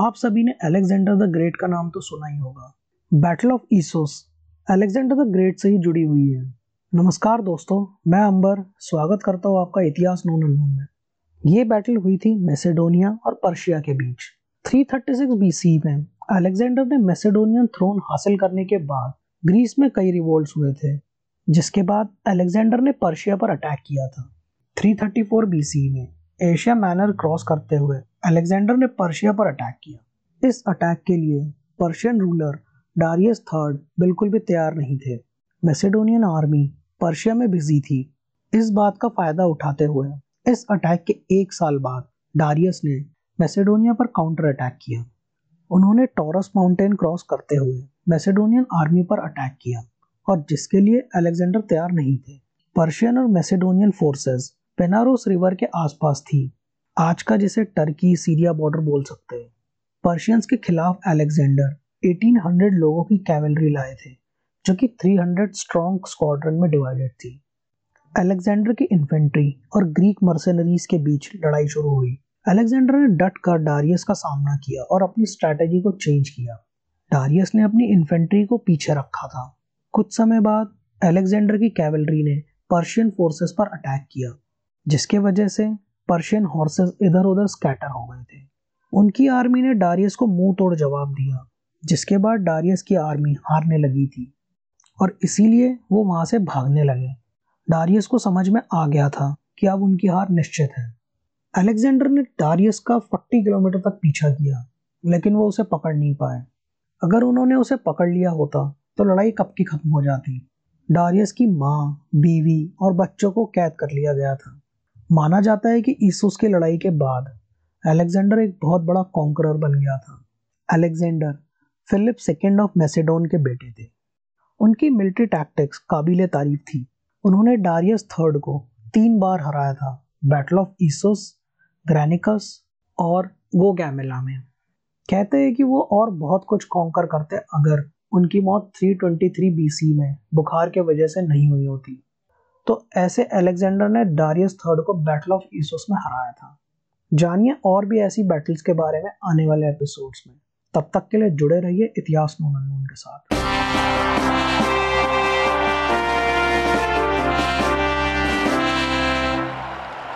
आप सभी ने अलेक्जेंडर द ग्रेट का नाम तो सुना ही होगा। Battle of Issus Alexander the great से ही जुड़ी हुई है। नमस्कार दोस्तों, मैं अंबर, स्वागत करता हूँ आपका इतिहास नोन अननोन में। ये बैटल हुई थी मैसेडोनिया और पर्शिया के बीच। 336 बीसी में अलेक्जेंडर ने मैसेडोनियन थ्रोन हासिल करने के बाद ग्रीस में कई रिवोल्ट्स हुए थे, जिसके बाद अलेक्जेंडर ने पर्शिया पर अटैक किया था। 334 बीसी में एशिया मैनर क्रॉस करते हुए अलेक्जेंडर ने पर्शिया पर अटैक किया। इस अटैक के लिए पर्शियन रूलर डारियस थर्ड बिल्कुल भी तैयार नहीं थे। मैसेडोनियन आर्मी पर्शिया में बिज़ी थी। इस बात का फ़ायदा उठाते हुए इस अटैक के एक साल बाद डारियस ने मैसेडोनिया पर काउंटर अटैक किया। उन्होंने टॉरस माउंटेन क्रॉस करते हुए मैसेडोनियन आर्मी पर अटैक किया और जिसके लिए अलेक्जेंडर तैयार नहीं थे। पर्शियन और मैसेडोनियन फोर्सेस पेनारोस रिवर के आसपास थी। आज का जिसे टर्की सीरिया बॉर्डर बोल सकते हैं। पर्शियंस के खिलाफ अलेक्जेंडर 1800 लोगों की कैवलरी लाए थे, जो कि 300 स्ट्रॉन्ग स्क्वाड्रन में डिवाइडेड थी। अलेक्जेंडर की इन्फेंट्री और ग्रीक मर्सनरीज के बीच लड़ाई शुरू हुई। अलेक्जेंडर ने डट कर डारियस का सामना किया और अपनी स्ट्रैटेजी को चेंज किया। डारियस ने अपनी इन्फेंट्री को पीछे रखा था। कुछ समय बाद अलेक्जेंडर की कैवलरी ने पर्शियन फोर्सेस पर अटैक किया, जिसके वजह से पर्शियन हॉर्सेस इधर उधर स्कैटर हो गए थे। उनकी आर्मी ने डारियस को मुँह तोड़ जवाब दिया, जिसके बाद डारियस की आर्मी हारने लगी थी, और इसीलिए वो वहाँ से भागने लगे। डारियस को समझ में आ गया था कि अब उनकी हार निश्चित है। अलेक्जेंडर ने डारियस का 40 किलोमीटर तक पीछा किया, लेकिन वो उसे पकड़ नहीं पाए। अगर उन्होंने उसे पकड़ लिया होता तो लड़ाई कब की खत्म हो जाती? डारियस की माँ, बीवी और बच्चों को कैद कर लिया गया था। माना जाता है कि ईसुस की लड़ाई के बाद अलेक्जेंडर एक बहुत बड़ा कॉन्करर बन गया था। Alexander Philip second of Macedon के बेटे थे। उनकी मिलिट्री टैक्टिक्स काबिल तारीफ़ थी। उन्होंने डारियस थर्ड को तीन बार हराया था। बैटल ऑफ़ ईसोस ग्रैनिकस और गोगैमेला में। कहते हैं कि वो और बहुत कुछ कॉन्कर करते अगर उनकी मौत 323 बीसी में बुखार के वजह से नहीं हुई होती। तो ऐसे अलेक्जेंडर ने डारियस थर्ड को बैटल ऑफ़ ईसोस में हराया था। जानिए और भी ऐसी बैटल्स के बारे में आने वाले एपिसोड्स में। तब तक के लिए जुड़े रहिए इतिहास नून के साथ।